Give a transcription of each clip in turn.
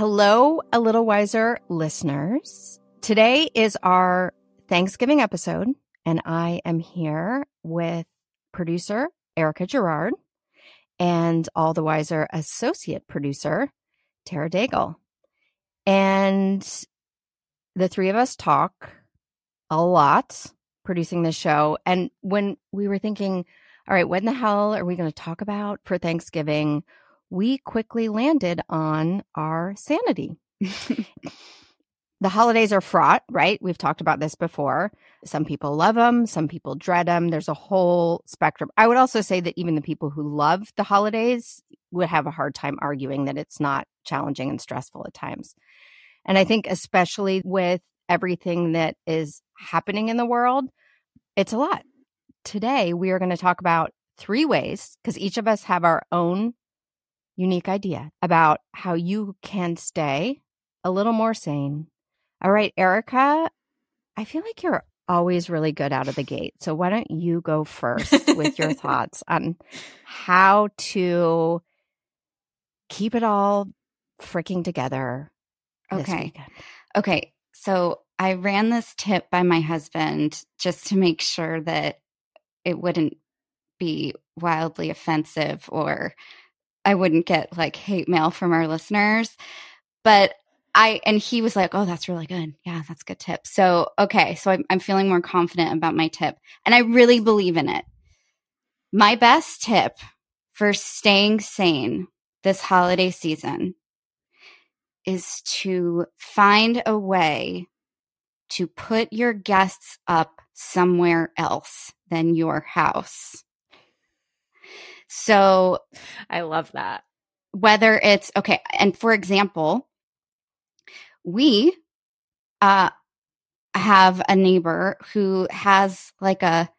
Hello, a little wiser listeners. Today is our Thanksgiving episode, and I am here with producer Erica Gerard and all the wiser associate producer Tara Daigle. And the three of us talk a lot producing this show. And when we were thinking, all right, when the hell are we going to talk about for Thanksgiving? We quickly landed on our sanity. the holidays are fraught, right? We've talked about this before. Some people love them, some people dread them. There's a whole spectrum. I would also say that even the people who love the holidays would have a hard time arguing that it's not challenging and stressful at times. And I think, especially with everything that is happening in the world, it's a lot. Today, we are going to talk about three ways because each of us have our own unique idea about how you can stay a little more sane. All right, Erica, I feel like you're always really good out of the gate. So why don't you go first with your thoughts on how to keep it all freaking together? Okay. Okay. So I ran this tip by my husband just to make sure that it wouldn't be wildly offensive or I wouldn't get like hate mail from our listeners. But I, and he was like, oh, that's really good. Yeah, that's good tip. So, okay. So I'm, I'm feeling more confident about my tip and I really believe in it. My best tip for staying sane this holiday season is to find a way to put your guests up somewhere else than your house. So I love that. Whether it's okay, and for example, we uh have a neighbor who has like a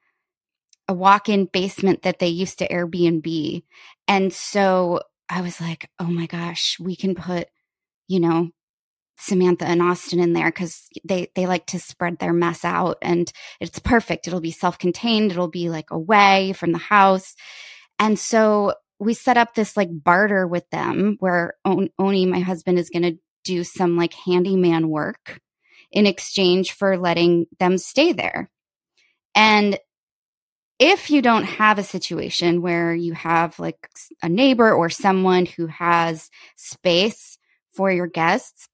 a walk-in basement that they used to Airbnb. And so I was like, "Oh my gosh, we can put, you know, Samantha and Austin in there because they they like to spread their mess out and it's perfect. It'll be self-contained. It'll be like away from the house. And so we set up this like barter with them where Oni, my husband, is going to do some like handyman work in exchange for letting them stay there. And if you don't have a situation where you have like a neighbor or someone who has space for your guests,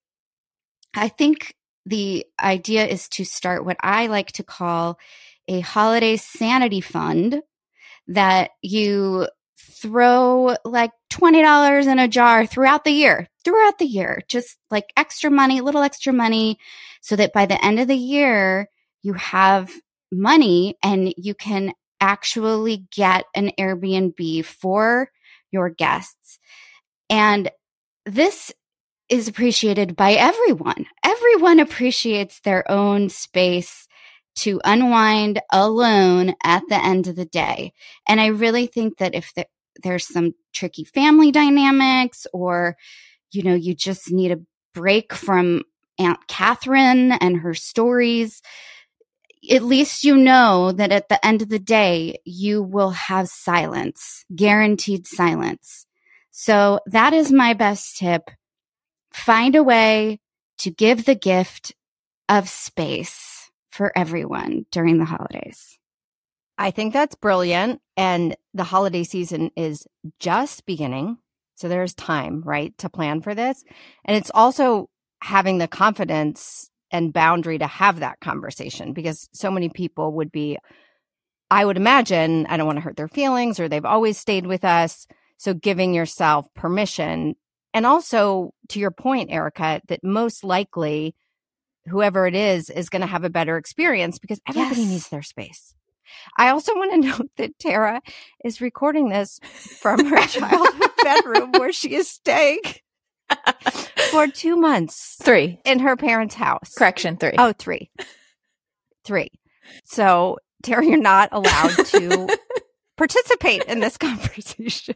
I think the idea is to start what I like to call a holiday sanity fund that you throw like $20 in a jar throughout the year, throughout the year, just like extra money, little extra money, so that by the end of the year, you have money and you can actually get an Airbnb for your guests. And this is appreciated by everyone. Everyone appreciates their own space to unwind alone at the end of the day. And I really think that if the, there's some tricky family dynamics or, you know, you just need a break from Aunt Catherine and her stories, at least you know that at the end of the day, you will have silence, guaranteed silence. So that is my best tip. Find a way to give the gift of space for everyone during the holidays. I think that's brilliant. And the holiday season is just beginning. So there's time, right, to plan for this. And it's also having the confidence and boundary to have that conversation because so many people would be I would imagine I don't want to hurt their feelings or they've always stayed with us. So giving yourself permission. And also to your point, Erica, that most likely whoever it is is going to have a better experience because everybody Yes. needs their space. I also want to note that Tara is recording this from her childhood bedroom where she is staying for two months Three. in her parents' house. Correction, three. Oh, three. Three. So, Tara, you're not allowed to participate in this conversation.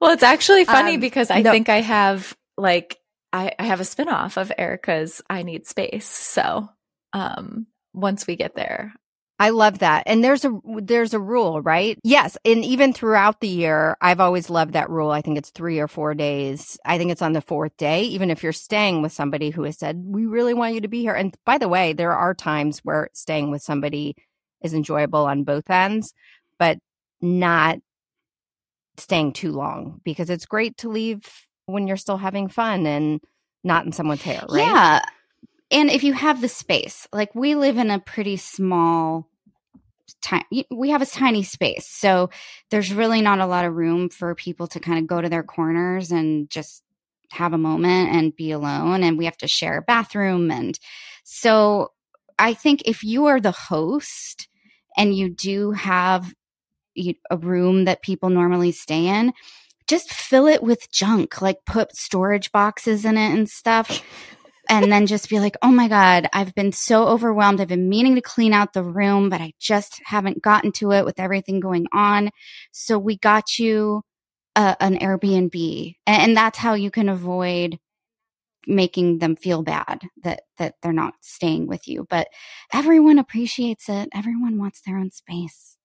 well, it's actually funny Um, because I no- think I have like I, I have a spinoff of Erica's I Need Space. So um once we get there. I love that. And there's a there's a rule, right? Yes, and even throughout the year, I've always loved that rule. I think it's 3 or 4 days. I think it's on the 4th day, even if you're staying with somebody who has said, "We really want you to be here." And by the way, there are times where staying with somebody is enjoyable on both ends, but not staying too long because it's great to leave when you're still having fun and not in someone's hair, right? Yeah. And if you have the space, like we live in a pretty small time we have a tiny space. So there's really not a lot of room for people to kind of go to their corners and just have a moment and be alone and we have to share a bathroom and so I think if you are the host and you do have a room that people normally stay in, just fill it with junk, like put storage boxes in it and stuff. And then just be like, oh my God, I've been so overwhelmed. I've been meaning to clean out the room, but I just haven't gotten to it with everything going on. So we got you a, an Airbnb. And, and that's how you can avoid making them feel bad that that they're not staying with you but everyone appreciates it everyone wants their own space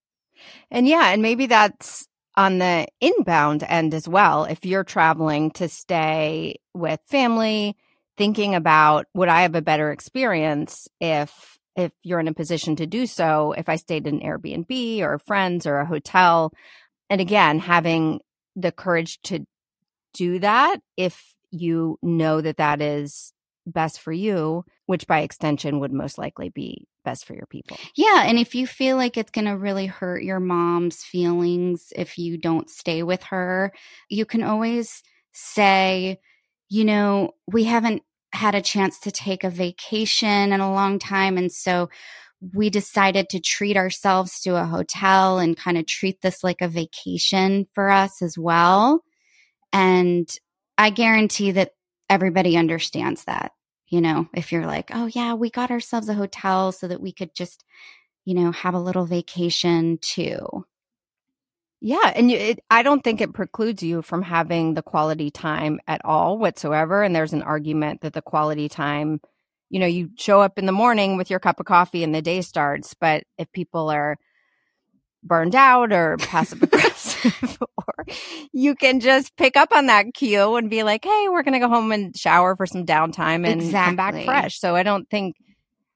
And yeah, and maybe that's on the inbound end as well. If you're traveling to stay with family, thinking about would I have a better experience if if you're in a position to do so, if I stayed in Airbnb or friends or a hotel. And again, having the courage to do that if you know that that is best for you, which by extension would most likely be best for your people. Yeah. And if you feel like it's going to really hurt your mom's feelings if you don't stay with her, you can always say, you know, we haven't had a chance to take a vacation in a long time. And so we decided to treat ourselves to a hotel and kind of treat this like a vacation for us as well. And I guarantee that everybody understands that you know, if you're like, oh, yeah, we got ourselves a hotel so that we could just, you know, have a little vacation too. Yeah, and you, it, I don't think it precludes you from having the quality time at all whatsoever. And there's an argument that the quality time, you know, you show up in the morning with your cup of coffee and the day starts. But if people are burned out or passive aggressive, or you can just pick up on that cue and be like, hey, we're going to go home and shower for some downtime and come back fresh. So I don't think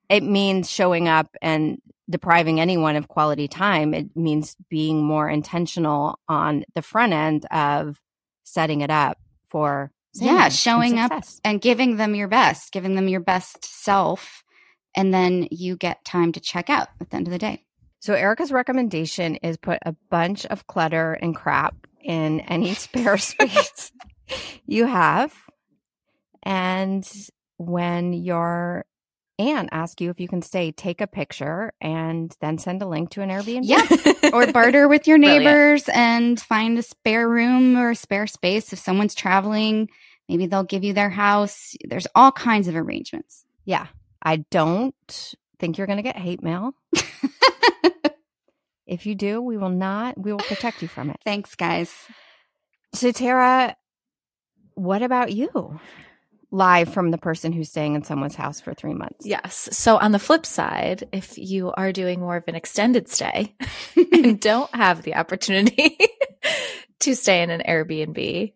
it means showing up and depriving anyone of quality time. It means being more intentional on the front end of setting it up for Yeah, sailing and showing up and giving them your best, giving them your best self. And then you get time to check out at the end of the day. So Erica's recommendation is put a bunch of clutter and crap in any spare space you have. And when your aunt asks you if you can stay, take a picture and then send a link to an Airbnb. Yeah. or barter with your Brilliant. neighbors and find a spare room or a spare space. If someone's traveling, maybe they'll give you their house. There's all kinds of arrangements. Yeah. I don't think you're going to get hate mail. if you do, we will not, we will protect you from it. Thanks, guys. So, Tara, what about you? Live from the person who's staying in someone's house for three months. Yes. So on the flip side, if you are doing more of an extended stay and don't have the opportunity to stay in an Airbnb,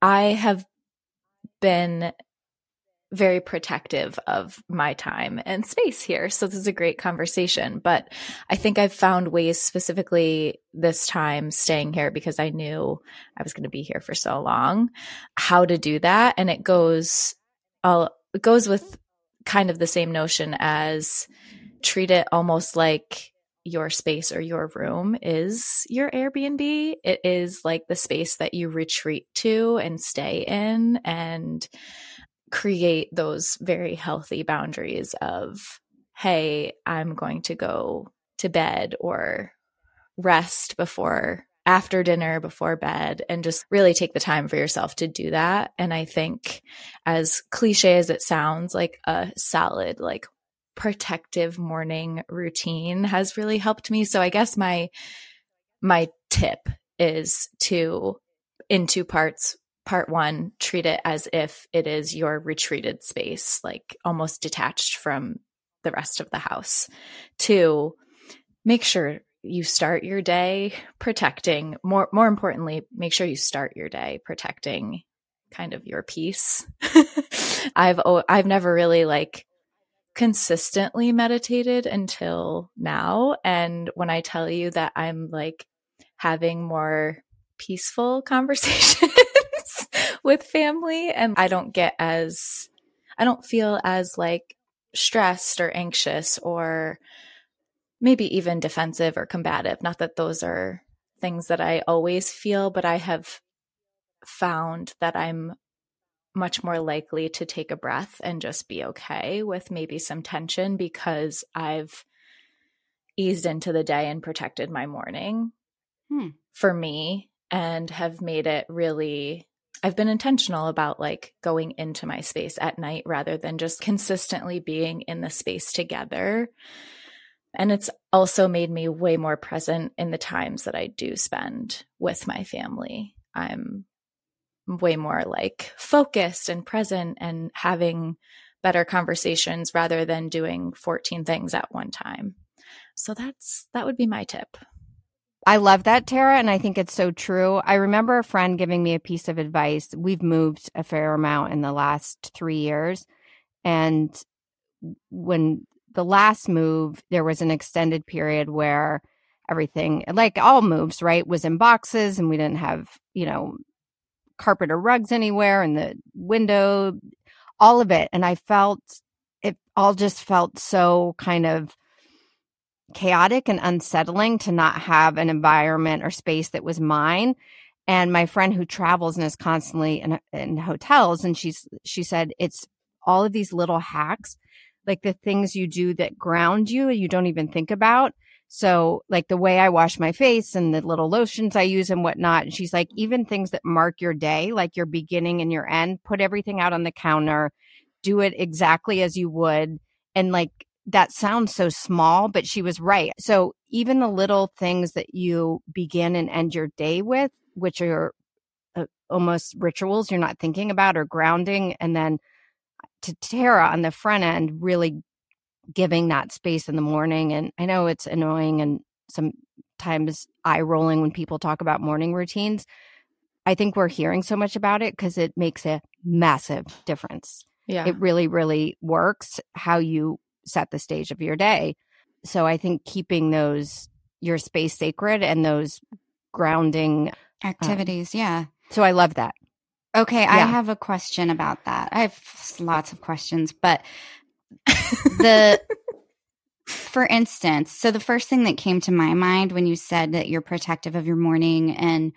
I have been very protective of my time and space here. So this is a great conversation, but I think I've found ways specifically this time staying here because I knew I was going to be here for so long, how to do that. And it goes, it goes with kind of the same notion as treat it almost like your space or your room is your Airbnb. It is like the space that you retreat to and stay in and create those very healthy boundaries of, hey, I'm going to go to bed or rest before after dinner, before bed, and just really take the time for yourself to do that. And I think, as cliche as it sounds, like a solid, like protective morning routine has really helped me. So I guess my my tip is to in two parts. Part one, treat it as if it is your retreated space, like almost detached from the rest of the house. Two, make sure you start your day protecting more more importantly make sure you start your day protecting kind of your peace i've i've never really like consistently meditated until now and when i tell you that i'm like having more peaceful conversations with family and i don't get as i don't feel as like stressed or anxious or maybe even defensive or combative. Not that those are things that I always feel, but I have found that I'm much more likely to take a breath and just be okay with maybe some tension because I've eased into the day and protected my morning hmm. for me and have made it really I've been intentional about like going into my space at night rather than just consistently being in the space together and it's also made me way more present in the times that I do spend with my family. I'm way more like focused and present and having better conversations rather than doing 14 things at one time. So that's that would be my tip. I love that, Tara, and I think it's so true. I remember a friend giving me a piece of advice. We've moved a fair amount in the last three years. And when the last move, there was an extended period where everything, like all moves, right, was in boxes and we didn't have, you know, carpet or rugs anywhere and the window, all of it. And I felt it all just felt so kind of chaotic and unsettling to not have an environment or space that was mine. And my friend who travels and is constantly in, in hotels, and she's she said it's all of these little hacks like the things you do that ground you and you don't even think about. So like the way I wash my face and the little lotions I use and whatnot. And she's like, even things that mark your day, like your beginning and your end, put everything out on the counter, do it exactly as you would. And like that sounds so small, but she was right. So even the little things that you begin and end your day with, which are uh, almost rituals you're not thinking about or grounding, and then to Tara on the front end, really giving that space in the morning. And I know it's annoying and sometimes eye rolling when people talk about morning routines. I think we're hearing so much about it because it makes a massive difference. Yeah. It really, really works how you set the stage of your day. So I think keeping those, your space sacred and those grounding um, activities. Yeah. So I love that. Okay, yeah. I have a question about that. I have lots of questions, but the for instance, so the first thing that came to my mind when you said that you're protective of your morning and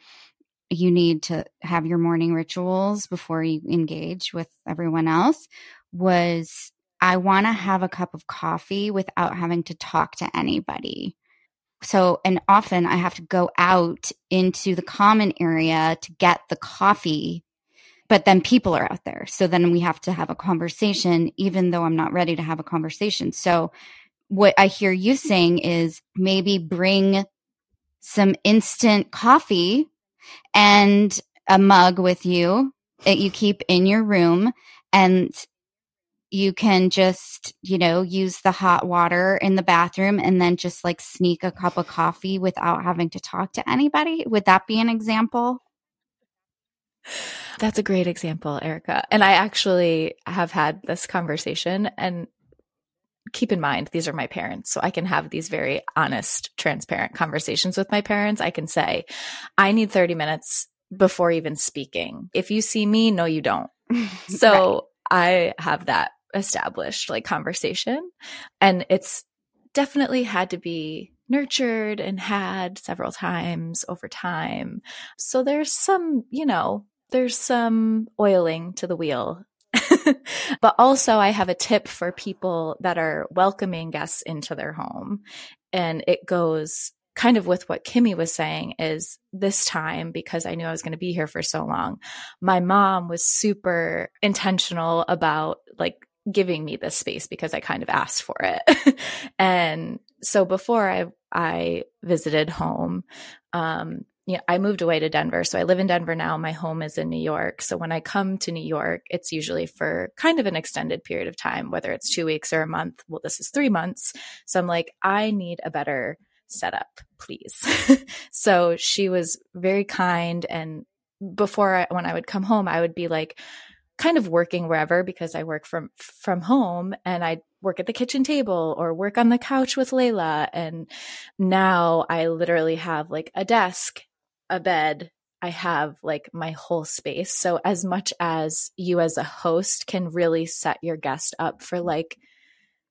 you need to have your morning rituals before you engage with everyone else was I want to have a cup of coffee without having to talk to anybody. So, and often I have to go out into the common area to get the coffee but then people are out there. So then we have to have a conversation, even though I'm not ready to have a conversation. So what I hear you saying is maybe bring some instant coffee and a mug with you that you keep in your room and you can just, you know, use the hot water in the bathroom and then just like sneak a cup of coffee without having to talk to anybody. Would that be an example? That's a great example, Erica. And I actually have had this conversation and keep in mind these are my parents so i can have these very honest transparent conversations with my parents i can say i need 30 minutes before even speaking if you see me no you don't so right. i have that established like conversation and it's definitely had to be nurtured and had several times over time. So there's some, you know, there's some oiling to the wheel. but also, I have a tip for people that are welcoming guests into their home. And it goes kind of with what Kimi was saying is this time because I knew I was going to be here for so long. My mom was super intentional about like giving me this space because I kind of asked for it. and so before I I visited home, um, yeah, I moved away to Denver. So I live in Denver now. My home is in New York. So when I come to New York, it's usually for kind of an extended period of time, whether it's two weeks or a month. Well, this is three months. So I'm like, I need a better setup, please. so she was very kind. And before I, when I would come home, I would be like, kind of working wherever because I work from from home and I work at the kitchen table or work on the couch with Layla and now I literally have like a desk, a bed, I have like my whole space. So as much as you as a host can really set your guest up for like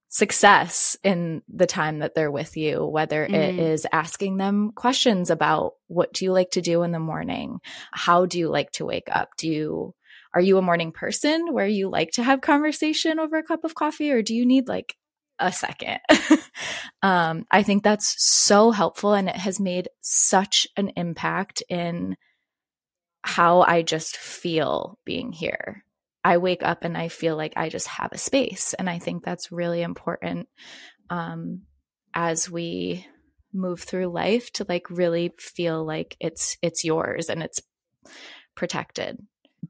success in the time that they're with you, whether mm. it is asking them questions about what do you like to do in the morning? How do you like to wake up? Do you are you a morning person where you like to have conversation over a cup of coffee or do you need like a second? um, I think that's so helpful and it has made such an impact in how I just feel being here. I wake up and I feel like I just have a space. And I think that's really important um, as we move through life to like really feel like it's it's yours and it's protected.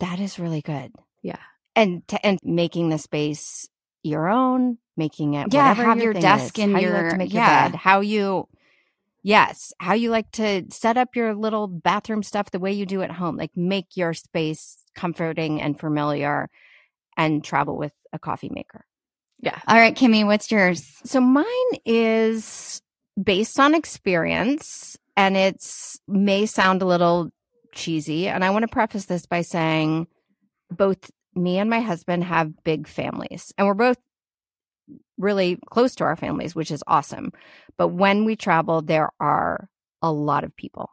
That is really good. Yeah. And to, and making the space your own, making it yeah, have your, your desk in your, you like make yeah. your bed, how you yes, how you like to set up your little bathroom stuff the way you do at home, like make your space comforting and familiar and travel with a coffee maker. Yeah. All right, Kimi, what's yours? So mine is based on experience and it's may sound a little cheesy. And I want to preface this by saying both me and my husband have big families, and we're both really close to our families, which is awesome. But when we travel, there are a lot of people.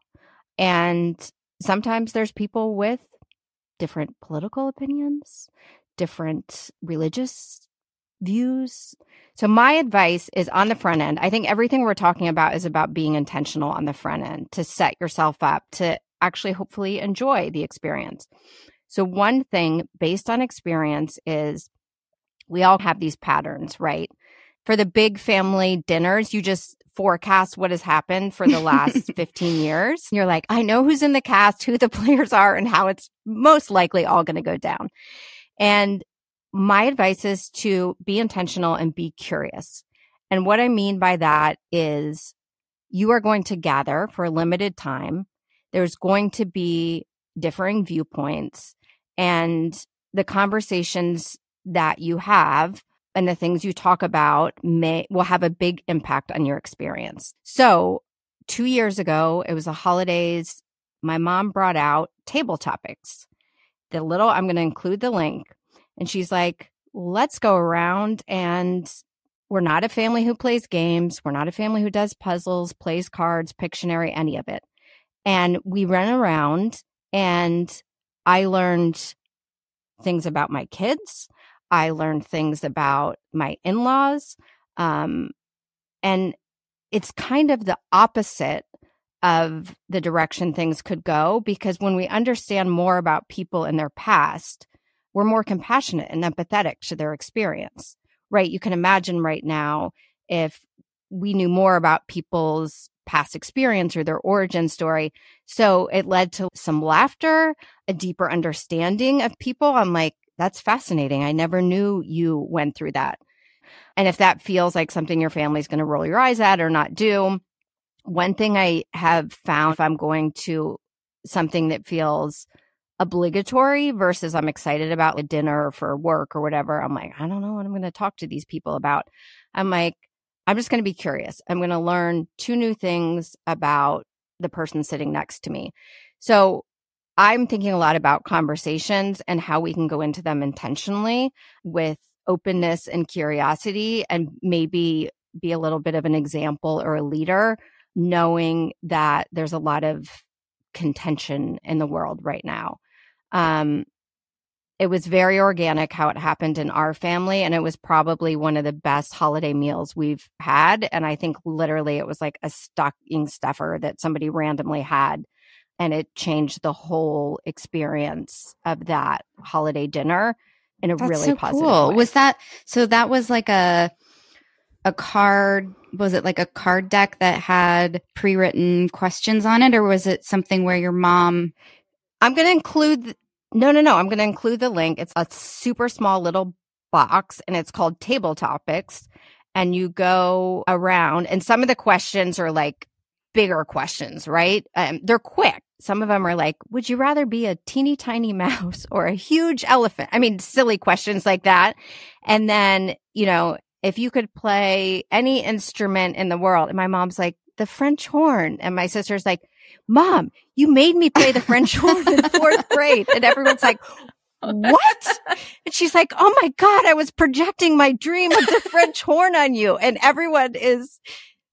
And sometimes there's people with different political opinions, different religious views. So my advice is on the front end. I think everything we're talking about is about being intentional on the front end to set yourself up to actually hopefully enjoy the experience. So, one thing based on experience is we all have these patterns, right? For the big family dinners, you just forecast what has happened for the last 15 years. You're like, I know who's in the cast, who the players are, and how it's most likely all going to go down. And my advice is to be intentional and be curious. And what I mean by that is you are going to gather for a limited time there's going to be differing viewpoints and the conversations that you have and the things you talk about may will have a big impact on your experience. So, 2 years ago, it was the holidays, my mom brought out table topics. The little I'm going to include the link and she's like, "Let's go around and we're not a family who plays games. We're not a family who does puzzles, plays cards, Pictionary, any of it. And we ran around and I learned things about my kids. I learned things about my in laws. Um, and it's kind of the opposite of the direction things could go because when we understand more about people in their past, we're more compassionate and empathetic to their experience, right? You can imagine right now if we knew more about people's past experience or their origin story. So it led to some laughter, a deeper understanding of people. I'm like, that's fascinating. I never knew you went through that. And if that feels like something your family's going to roll your eyes at or not do, one thing I have found if I'm going to something that feels obligatory versus I'm excited about a dinner for work or whatever, I'm like, I don't know what I'm going to talk to these people about. I'm like, I'm just going to be curious. I'm going to learn two new things about the person sitting next to me. So I'm thinking a lot about conversations and how we can go into them intentionally with openness and curiosity and maybe be a little bit of an example or a leader, knowing that there's a lot of contention in the world right now. Um, it was very organic how it happened in our family, and it was probably one of the best holiday meals we've had. And I think literally it was like a stocking stuffer that somebody randomly had, and it changed the whole experience of that holiday dinner in a That's really so positive cool. way. Was that so? That was like a a card. Was it like a card deck that had pre written questions on it, or was it something where your mom? I'm going to include, no, no, no. I'm going to include the link. It's a super small little box and it's called Table Topics. And you go around, and some of the questions are like bigger questions, right? Um, they're quick. Some of them are like, would you rather be a teeny tiny mouse or a huge elephant? I mean, silly questions like that. And then, you know, if you could play any instrument in the world, and my mom's like, the French horn. And my sister's like, Mom, you made me play the French horn in fourth grade. And everyone's like, what? And she's like, Oh my God, I was projecting my dream of the French horn on you. And everyone is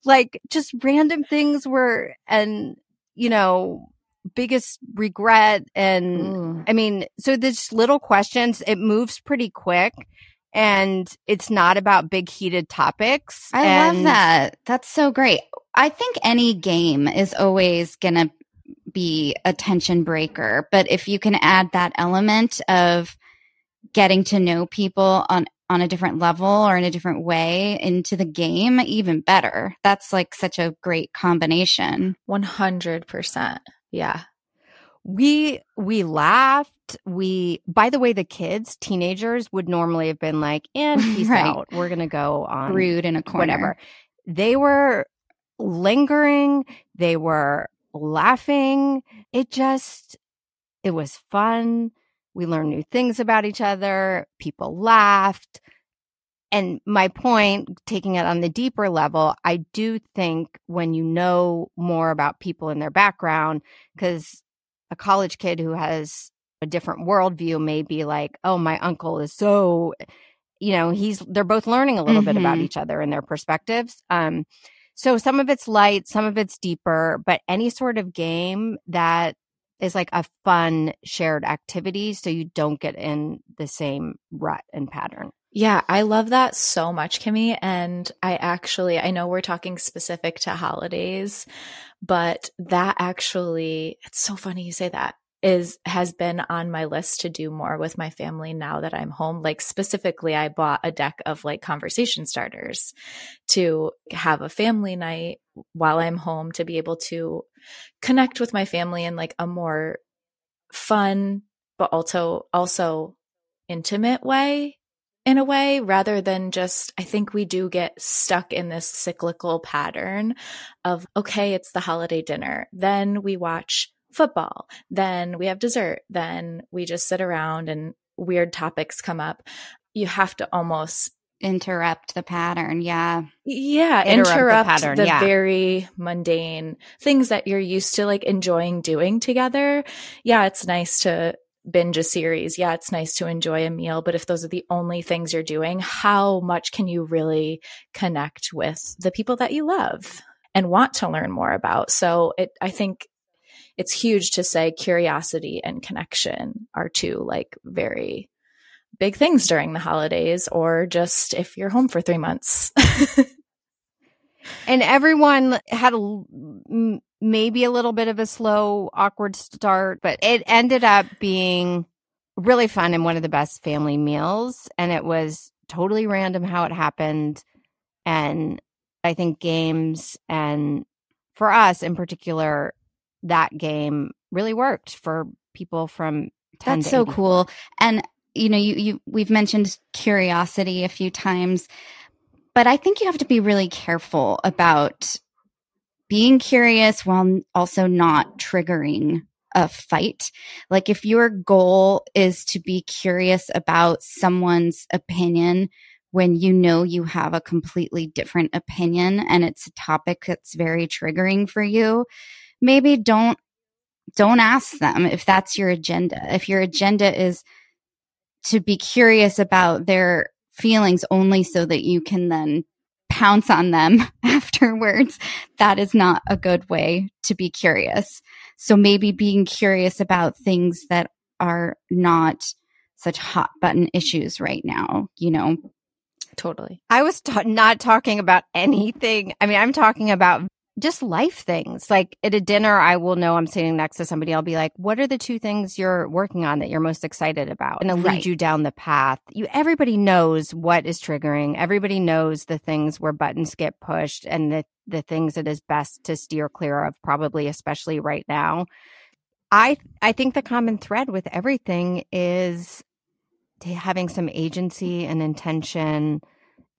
like, just random things were, and, you know, biggest regret. And Ooh. I mean, so this little questions, it moves pretty quick and it's not about big heated topics. I love that. That's so great. I think any game is always going to be a tension breaker, but if you can add that element of getting to know people on on a different level or in a different way into the game, even better. That's like such a great combination. 100%. Yeah. we we laughed we by the way the kids teenagers would normally have been like and peace Right. out we're gonna go on Rude in a corner. whatever they were lingering they were laughing. It just it was fun. We learned new things about each other. People laughed. And my point taking it on the deeper level i do think when you know more about people and their background because a college kid who has a different worldview may be like oh my uncle is so you know he's they're both learning a little bit about Mhm. each other and their perspectives. Um so some of it's light some of it's deeper but any sort of game that is like a fun shared activity so you don't get in the same rut and pattern Yeah, I love that so much, Kimi. And I actually, I know we're talking specific to holidays, but that actually, it's so funny you say that is has been on my list to do more with my family now that I'm home. Like specifically, I bought a deck of like conversation starters to have a family night while I'm home to be able to connect with my family in like a more fun, but also also intimate way in a way rather than just I think we do get stuck in this cyclical pattern of okay it's the holiday dinner then we watch football then we have dessert then we just sit around and weird topics come up you have to almost Interrupt the pattern. Yeah. yeah Interrupt the pattern, the yeah. very mundane things that you're used to like enjoying doing together yeah it's nice to binge a series yeah it's nice to enjoy a meal but if those are the only things you're doing how much can you really connect with the people that you love and want to learn more about so it i think it's huge to say curiosity and connection are two like very big things during the holidays or just if you're home for 3 months. And everyone had a maybe a little bit of a slow awkward start but it ended up being really fun and one of the best family meals. And it was totally random how it happened. And i think games and for us in particular that game really worked for people from 10 That's so 84. cool. And you know, you you we've mentioned curiosity a few times, but I think you have to be really careful about being curious while also not triggering a fight. Like if your goal is to be curious about someone's opinion when you know you have a completely different opinion and it's a topic that's very triggering for you, maybe don't don't ask them if that's your agenda. If your agenda is to be curious about their feelings only so that you can then pounce on them afterwards, that is not a good way to be curious. So maybe being curious about things that are not such hot button issues right now, you know. Totally. I was ta- not talking about anything. I mean, I'm talking about just life things. Like at a dinner, I will know I'm sitting next to somebody. I'll be like, "What are the two things you're working on that you're most excited about?" And it'll Right. lead you down the path. You, everybody knows what is triggering. Everybody knows the things where buttons get pushed and the the things that is best to steer clear of. Probably, especially right now. I I think the common thread with everything is to having some agency and intention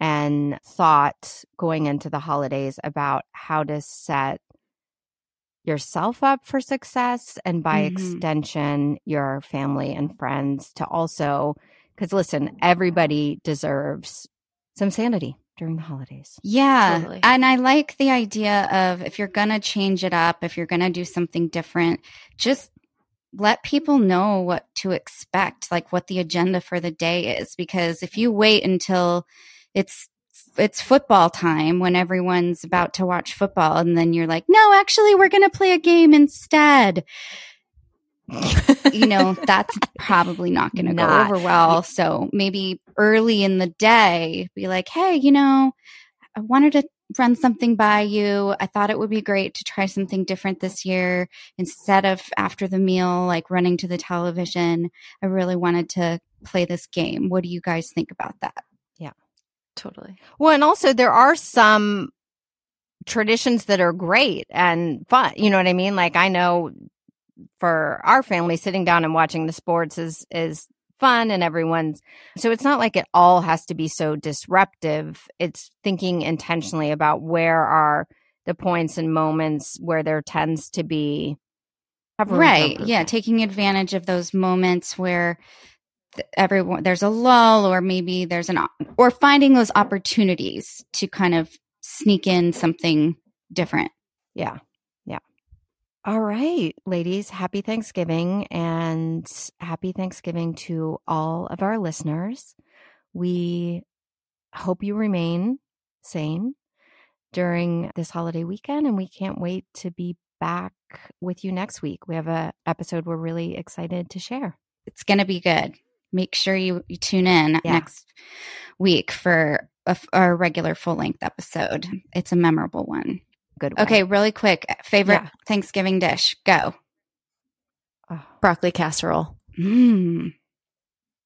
and thought going into the holidays about how to set yourself up for success and by Mhm. extension your family and friends to also because listen everybody deserves some sanity during the holidays Yeah. Totally. And I like the idea of if you're going to change it up, if you're going to do something different, just let people know what to expect, like what the agenda for the day is. Because if you wait until it's it's football time when everyone's about to watch football and then you're like, no, actually, we're going to play a game instead. you know, that's probably not going to go over well. So maybe early in the day, be like, hey, you know, I wanted to run something by you. I thought it would be great to try something different this year. Instead of after the meal, like running to the television, I really wanted to play this game. What do you guys think about that? Totally. Well, and also there are some traditions that are great and fun. You know what I mean? Like I know for our family, sitting down and watching the sports is is fun and everyone's so it's not like it all has to be so disruptive. It's thinking intentionally about where are the points and moments where there tends to be have room for Right. Yeah. Taking advantage of those moments where everyone, there's a lull or maybe there's an, or finding those opportunities to kind of sneak in something different. Yeah. Yeah. All right, ladies, happy Thanksgiving and happy Thanksgiving to all of our listeners. We hope you remain sane during this holiday weekend and we can't wait to be back with you next week. We have a episode we're really excited to share. It's going to be good. Make sure you, you tune in Yeah. next week for a, a regular full length episode. It's a memorable one. Good. one. Okay. Really quick. Favorite Yeah. Thanksgiving dish? Go. Oh. Broccoli casserole. Mm.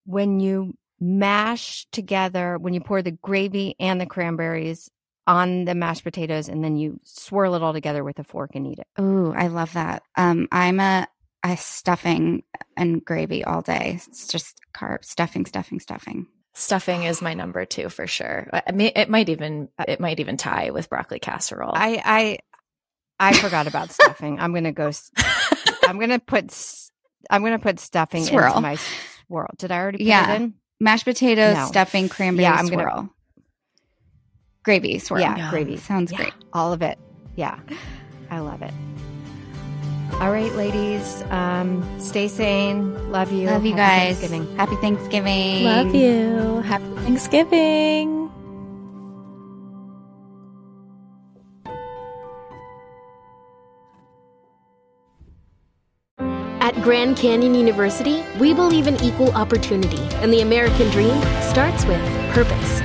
when you mash together, when you pour the gravy and the cranberries on the mashed potatoes and then you swirl it all together with a fork and eat it. Ooh, I love that. Um, I'm a, stuffing and gravy all day. It's just carb stuffing, stuffing, stuffing. Stuffing is my number two for sure. I mean, it might even it might even tie with broccoli casserole. I I I forgot about stuffing. I'm gonna go. I'm gonna put. I'm gonna put stuffing Swirl. into my swirl. Did I already put Yeah. it in? Mashed potatoes, No. stuffing, cranberry Yeah, I'm gonna- swirl. Gravy swirl. Yeah, Yum. gravy. Sounds Yeah, great. All of it. Yeah, I love it. All right, ladies. Um, stay sane. Love you. Love you Happy guys. Thanksgiving. Happy Thanksgiving. Love you. Happy Thanksgiving. At Grand Canyon University, we believe in equal opportunity, and the American dream starts with purpose.